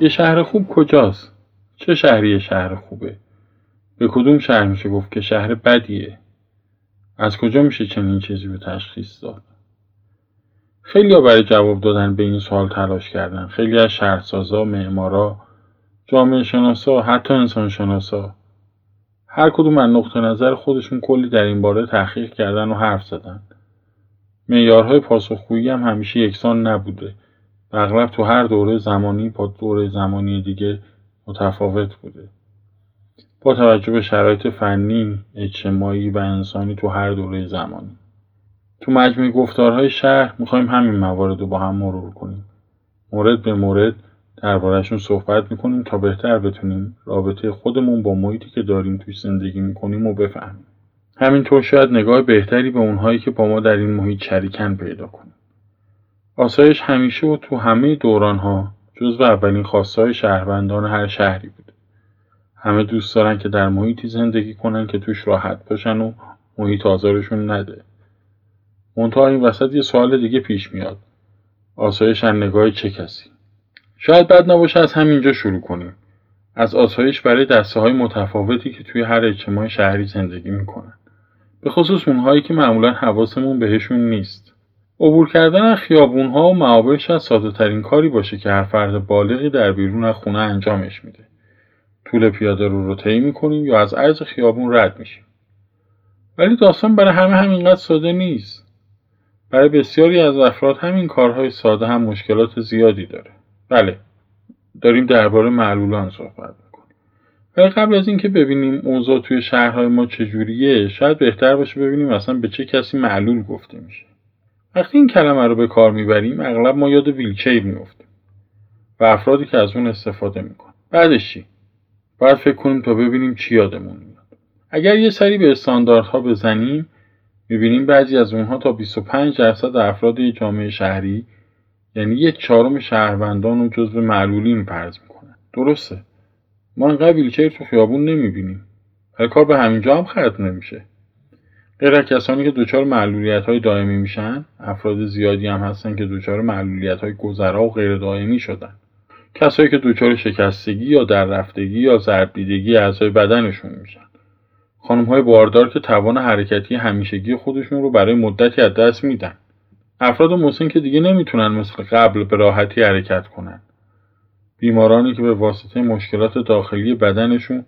یه شهر خوب کجاست؟ چه شهری شهر خوبه؟ به کدوم شهر میشه گفت که شهر بدیه؟ از کجا میشه چنین چیزی رو تشخیص داد؟ خیلی برای جواب دادن به این سوال تلاش کردن. خیلی از شهرسازا، معمارا، جامعه شناسا، حتی انسان شناسا. هر کدوم از نقطه نظر خودشون کلی در این باره تحقیق کردن و حرف زدن. معیارهای پاسخگویی هم همیشه یکسان نبوده. اغلب تو هر دوره زمانی با دوره زمانی دیگه متفاوت بوده. با توجه به شرایط فنی، اجتماعی و انسانی تو هر دوره زمانی. تو مجموع گفتارهای شهر می‌خوایم همین موارد رو با هم مرور کنیم. مورد به مورد دربارهشون صحبت می‌کنیم تا بهتر بتونیم رابطه خودمون با محیطی که داریم توی زندگی می‌کنیم و بفهمیم. همینطور شاید نگاه بهتری به اونهایی که با ما در این محیط شریکن پیدا کنیم. آسایش همیشه و تو همه دوران ها جزو اولین خواستهای شهروندان هر شهری بود. همه دوست دارن که در محیطی زندگی کنن که توش راحت باشن و محیط آزارشون نده. منتها این وسط یه سوال دیگه پیش میاد. آسایش از نگاه چه کسی؟ شاید بد نباشه از همینجا شروع کنیم. از آسایش برای دسته های متفاوتی که توی هر اجتماع شهری زندگی می‌کنن. به خصوص اونهایی که معمولا حواسمون بهشون نیست. عبور کردن از خیابونها و معابر شاید ساده ترین کاری باشه که هر فرد بالغی در بیرون از خونه انجامش میده. طول پیاده رو رو طی می‌کنیم یا از عرض خیابون رد میشیم. ولی داستان برای همه همینقدر ساده نیست. برای بسیاری از افراد همین کارهای ساده هم مشکلات زیادی داره. بله داریم درباره معلولان صحبت می‌کنیم. ولی قبل از اینکه ببینیم اوضاع توی شهرهای ما چجوریه شاید بهتر باشه ببینیم اصلا به چه کسی معلول گفته میشه. وقتی این کلمه رو به کار می‌بریم اغلب ما یاد ویلچیر میفتیم و افرادی که از اون استفاده می‌کنن. بعدش چی؟ باید فکر کنیم تا ببینیم چی یادمون میاد. اگر یه سری به استانداردها بزنیم می‌بینیم بعضی از اونها تا 25 درصد افراد جامعه شهری یعنی یک چهارم شهروندان رو جزو معلولین فرض می‌کنن. درسته. ما انقدر ویلچیر تو خیابون نمی‌بینیم. ولی کار به همینجا هم ختم نمیشه. غیر کسانی که دچار معلولیت های دائمی میشن افراد زیادی هم هستن که دچار معلولیت های گذرا و غیر دائمی شدن. کسایی که دچار شکستگی یا در رفتگی یا ضرب اعضای بدنشون میشن. خانم های باردار که توان حرکتی همیشگی خودشون رو برای مدتی از دست میدن. افراد مسن که دیگه نمی‌تونن مثل قبل به راحتی حرکت کنن. بیمارانی که به واسطه مشکلات داخلی بدنشون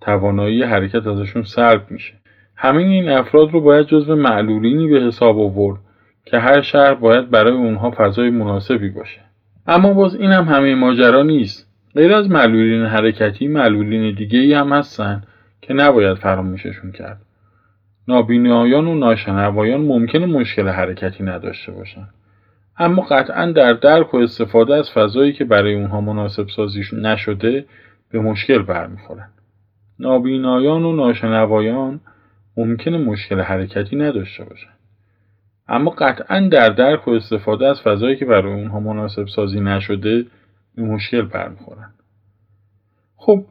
توانایی حرکت ازشون سلب میشه. همین این افراد رو باید جزو معلولینی به حساب آورد که هر شهر باید برای اونها فضای مناسبی باشه. اما باز این هم همه ماجرا نیست. غیر از معلولین حرکتی معلولین دیگه ای هم هستن که نباید فراموششون کرد. نابینایان و ناشنوایان ممکنه مشکل حرکتی نداشته باشن. اما قطعا در درک و استفاده از فضایی که برای اونها مناسب سازی نشده به مشکل برمیخورن. نابینایان و ناشنوایان ممکنه مشکل حرکتی نداشته باشن اما قطعا در درک و استفاده از فضایی که برای اونها مناسب سازی نشده به مشکل برمیخورن. خب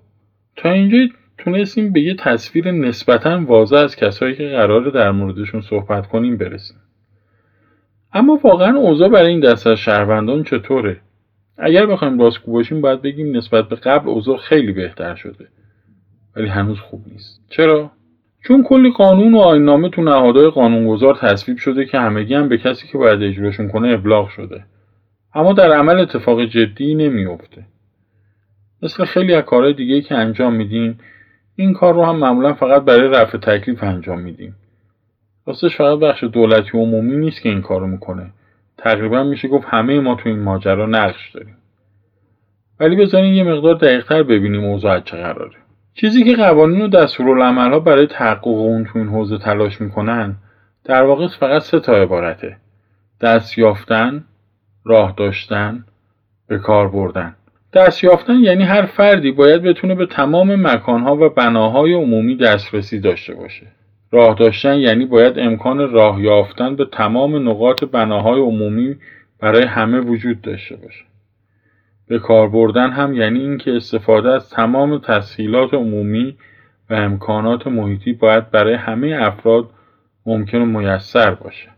تا اینجا تونستیم به یه تصویر نسبتا واضح از کسایی که قراره در موردشون صحبت کنیم برسیم. اما واقعا اوضاع برای این دست از شهروندان چطوره؟ اگر بخوایم راستگو باشیم باید بگیم نسبت به قبل اوضاع خیلی بهتر شده ولی هنوز خوب نیست. چرا؟ چون کلی قانون و آینامه تو نهادهای قانونگذار تصویب شده که همگی هم به کسی که باید اجراشون کنه ابلاغ شده. اما در عمل اتفاق جدی نمیافته. مثل خیلی از کارهای دیگه که انجام میدیم این کار رو هم معمولا فقط برای رفع تکلیف انجام میدیم راستش فقط بخش دولتی عمومی نیست که این کارو می‌کنه. تقریبا میشه گفت همه ما تو این ماجرا نقش داریم. ولی بذارین یه مقدار دقیقتر ببینیم اوضاع چه قراره. چیزی که قوانین و دستورالعملها برای تحقق اون تو این حوزه تلاش می‌کنن در واقع فقط سه تا عبارته. دست یافتن راه داشتن به کار بردن. دست یافتن یعنی هر فردی باید بتونه به تمام مکانها و بناهای عمومی دسترسی داشته باشه. راه داشتن یعنی باید امکان راه یافتن به تمام نقاط بناهای عمومی برای همه وجود داشته باشه. به کار بردن هم یعنی اینکه استفاده از تمام تسهیلات عمومی و امکانات محیطی باید برای همه افراد ممکن و میسر باشه.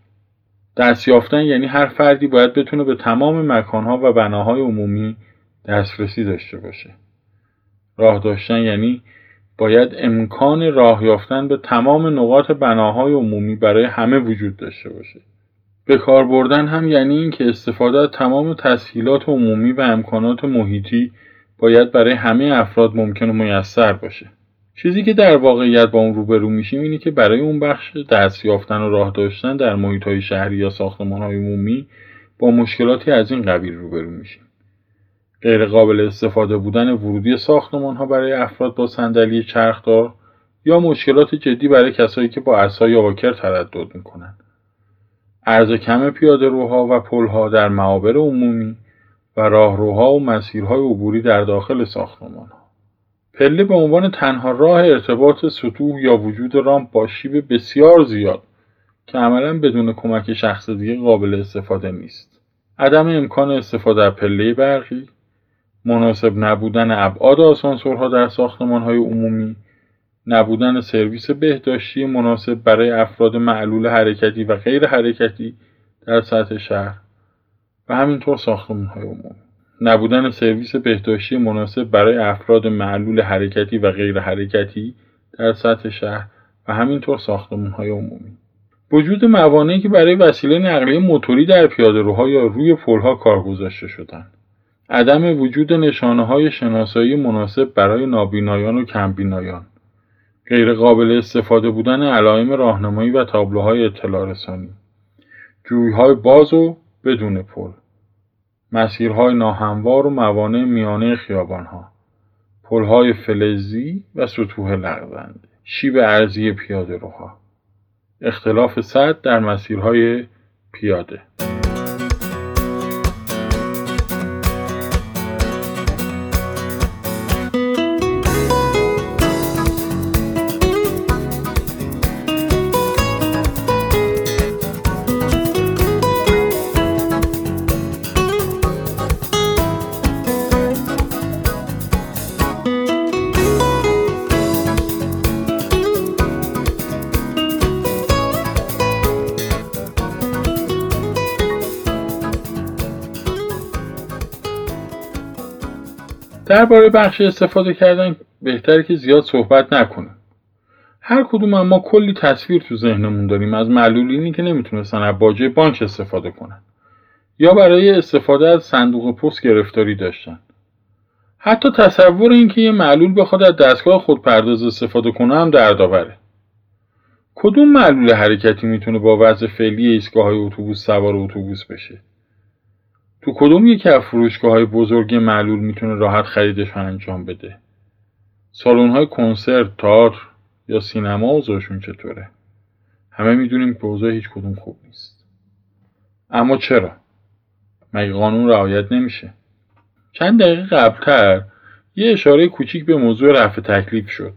دست یافتن یعنی هر فردی باید بتونه به تمام مکانها و بناهای عمومی دسترسی داشته باشه. راه داشتن یعنی باید امکان راه یافتن به تمام نقاط بناهای عمومی برای همه وجود داشته باشه. به کار بردن هم یعنی اینکه استفاده از تمام تسهیلات عمومی و امکانات محیطی باید برای همه افراد ممکن و میسر باشه. چیزی که در واقعیت با اون روبرو میشیم اینه که برای اون بخش دست یافتن و راه داشتن در محیط های شهری یا ساختمان های عمومی با مشکلاتی از این قبیل روبرو میشیم. غیر قابل استفاده بودن ورودی ساختمان ها برای افراد با صندلی چرخدار یا مشکلات جدی برای کسایی که با عصای آواکر تردد می‌کنند. عرض کم پیاده روها و پلها در معابر عمومی و راهروها و مسیرهای عبوری در داخل ساختمان ها. پله به عنوان تنها راه ارتباط سطوح یا وجود رام با شیب بسیار زیاد که عملا بدون کمک شخص دیگه قابل استفاده نیست. عدم امکان استفاده از پله برقی، مناسب نبودن ابعاد آسانسورها در ساختمان عمومی نبودن سرویس بهداشتی مناسب برای افراد معلول حرکتی و غیر حرکتی در سطح شهر و همینطور ساختمان های عمومی. نبودن سرویس بهداشتی مناسب برای افراد معلول حرکتی و غیر حرکتی در سطح شهر و همینطور ساختمان های عمومی. وجود موانعی که برای وسیله نقلیه موتوری در پیاده یا روی پلها کار گذاشته شدند. عدم وجود نشانه های شناسایی مناسب برای نابینایان و کمبینایان. غیرقابل استفاده بودن علائم راهنمایی و تابلوهای اطلاع رسانی. جویهای باز و بدون پل. مسیرهای ناهموار و موانع میانه خیابانها. پلهای فلزی و سطوح لغزنده شیب ارزی پیاده روها. اختلاف سد در مسیرهای پیاده. درباره بخش استفاده کردن بهتره که زیاد صحبت نکنیم هر کدوم ما کلی تصویر تو ذهنمون داریم. از معلولینی که نمی‌تونستن از باجه بانک استفاده کنن. یا برای استفاده از صندوق پست گرفتاری داشتن. حتی تصور اینکه یه معلول بخواد از دستگاه خودپرداز استفاده کنه هم دردآوره. کدوم معلول حرکتی می‌تونه با وضع فعلی ایستگاه اتوبوس سوار اتوبوس بشه؟ تو کدوم یکی از فروشگاه های بزرگ معلول می‌تونه راحت خریدش رو انجام بده؟ سالن های کنسرت تئاتر یا سینما اوضاعشون چطوره؟ همه می‌دونیم که اوضاع هیچ کدوم خوب نیست. اما چرا؟ مگه قانون رعایت نمیشه؟ چند دقیقه قبلتر یه اشاره کوچیک به موضوع رفع تکلیف شد.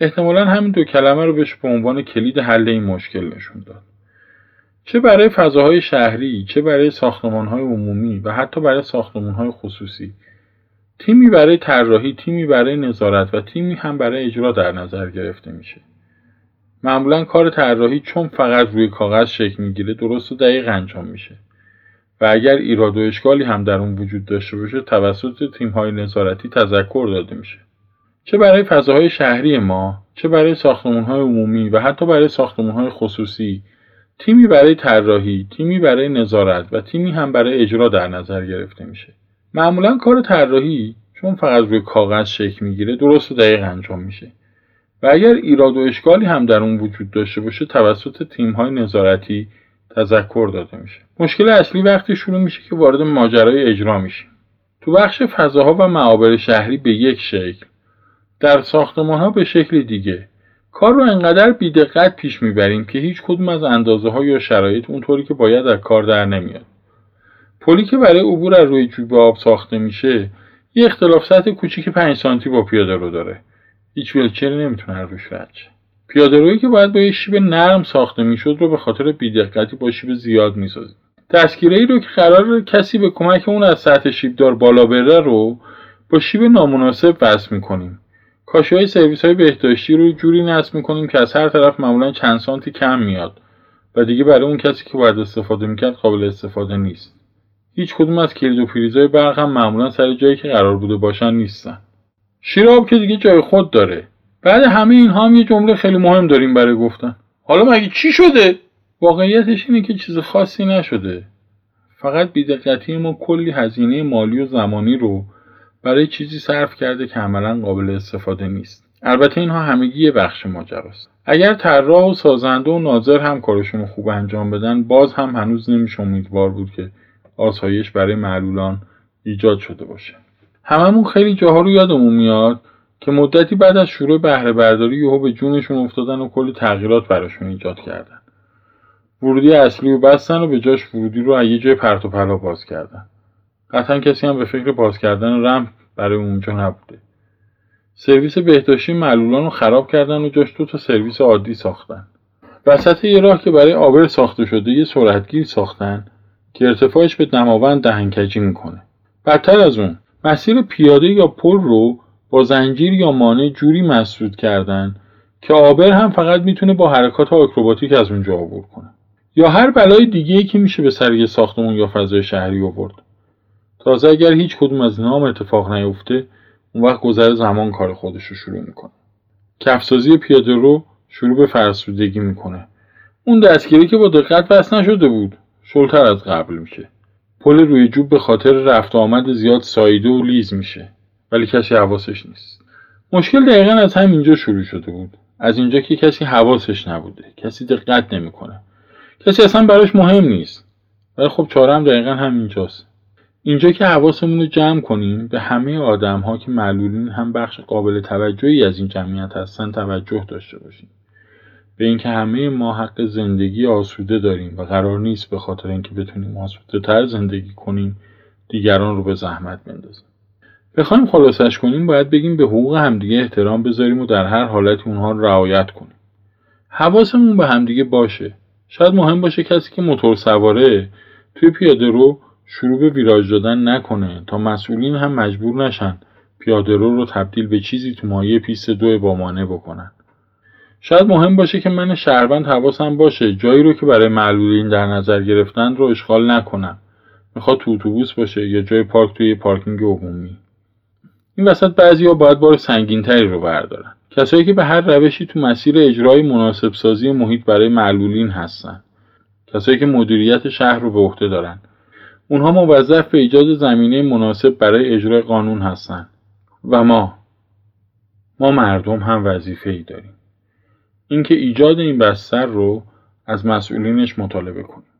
احتمالا همین دو کلمه رو بهش به عنوان کلید حل این مشکل نشون داد. چه برای فضاهای شهری چه برای ساختمانهای عمومی و حتی برای ساختمانهای خصوصی. تیمی برای طراحی تیمی برای نظارت و تیمی هم برای اجرا در نظر گرفته میشه. معمولا کار طراحی چون فقط روی کاغذ شکل می‌گیره درست و دقیق انجام میشه. و اگر ایراد و اشکالی هم در اون وجود داشته باشه توسط تیمهای نظارتی تذکر داده میشه. چه برای فضاهای شهری ما چه برای ساختمانهای عمومی و حتی برای ساختمانهای خصوصی تیمی برای طراحی، تیمی برای نظارت و تیمی هم برای اجرا در نظر گرفته میشه. معمولا کار طراحی چون فقط روی کاغذ شکل می‌گیره درست و دقیق انجام میشه. و اگر ایراد و اشکالی هم در اون وجود داشته باشه توسط تیم های نظارتی تذکر داده میشه. مشکل اصلی وقتی شروع میشه که وارد ماجرای اجرا میشیم. تو بخش فضاها و معابر شهری به یک شکل در ساختمان ها به شکل دیگه کار رو انقدر بیدقت پیش می‌بریم که هیچ کدوم از اندازه ها یا شرایط اونطوری که باید از کار در نمیاد. پلی که برای عبور از روی جوب آب ساخته میشه یه اختلاف سطح کوچیک 5 سانتی با پیاده رو داره. هیچ ویلچری نمی‌تونه روش رد پیاده روی که باید با یه شیب نرم ساخته می‌شد رو به خاطر بیدقتی با شیب زیاد می‌سازیم. دستگیره ای رو که قرار کسی به کمک اون از سطح شیبدار بالا بره رو با شیب نامناسب وصل می‌کنیم. کاشی های سرویس های بهداشتی رو جوری نصب می‌کنیم که از هر طرف معمولا چند سانتی کم میاد و دیگه برای اون کسی که باید استفاده می‌کرد قابل استفاده نیست. هیچ کدوم از کلید و پریزای برق هم معمولا سر جایی که قرار بوده باشن نیستن. شیر آب که دیگه جای خود داره. بعد همه اینها هم یه جمله خیلی مهم داریم برای گفتن. حالا مگه چی شده؟ واقعیتش اینه که چیز خاصی نشده. فقط بیدقتی ما کلی هزینه مالی و زمانی رو برای چیزی صرف کرده که عملا قابل استفاده نیست. البته اینها همگی یه بخش ماجراست. اگر طراح و سازنده و ناظر هم کارشون خوب انجام بدن باز هم هنوز نمیشه امیدوار بود که آسایش برای معلولان ایجاد شده باشه. هممون خیلی جاها رو یادمون میاد که مدتی بعد از شروع بهره برداری یهو به جونشون افتادن و کلی تغییرات براشون ایجاد کردن. ورودی اصلی رو بستن و به جاش ورودی رو از یه جای پرت و پلا باز کردن. قطعا کسی هم به فکر باز کردن رم برای اونجا نبوده. سرویس بهداشتی معلولان رو خراب کردن و جاش دو تا سرویس عادی ساختن. وسط یه راه که برای آبر ساخته شده یه سرعتگیر ساختن که ارتفاعش به دماوند دهنکجی می‌کنه. بدتر از اون مسیر پیاده یا پل رو با زنجیر یا مانع جوری مسدود کردن که آبر هم فقط می‌تونه با حرکات آکروباتیک از اونجا عبور کنه. یا هر بلای دیگه ای که میشه به سر یه ساختمون یا فضای شهری آورد. تازه اگر هیچ کدوم از اینا هم اتفاق نیفته اون وقت گذر زمان کار خودش رو شروع می‌کنه. کفسازی پیاده رو شروع به فرسودگی می‌کنه. اون دستگیری که با دقت وصل نشده بود شلتر از قبل میشه. پل روی جوب به خاطر رفت آمد زیاد سایده و لیز میشه ولی کسی حواسش نیست. مشکل دقیقا از همینجا شروع شده بود. از اینجا که کسی حواسش نبوده کسی دقت نمی‌کنه. کسی اصلا براش مهم نیست. ولی خب چاره هم دقیقا همینجاست. اینجا که حواسمون رو جمع کنیم به همه آدم ها که معلولین هم بخش قابل توجهی از این جمعیت هستن توجه داشته باشیم. به اینکه همه ما حق زندگی آسوده داریم و قرار نیست به خاطر اینکه بتونیم آسوده تر زندگی کنیم دیگران رو به زحمت بندازیم. بخوایم خلاصش کنیم باید بگیم به حقوق همدیگه احترام بذاریم و در هر حالت اونها رو رعایت کنیم. حواسمون به همدیگه باشه. شاید مهم باشه کسی که موتور سواره توی پیاده رو شروع به ویراج دادن نکنه تا مسئولین هم مجبور نشن پیاده رو رو تبدیل به چیزی تو مایه پیست دو بامانه بکنن. شاید مهم باشه که من شهروند حواسم باشه. جایی رو که برای معلولین در نظر گرفتن رو اشغال نکنم. می‌خواد تو اتوبوس باشه یا جای پارک توی پارکینگ عمومی. این وسط بعضی ها باید بار سنگینتری رو بردارن. کسایی که به هر روشی تو مسیر اجرای مناسب سازی محیط برای معلولین هستن. کسایی که مدیریت شهر رو به عهده دارن. اونها موظف به ایجاد زمینه مناسب برای اجرای قانون هستند. و ما ما مردم هم وظیفه ای داریم. اینکه ایجاد این بستر رو از مسئولینش مطالبه کنیم.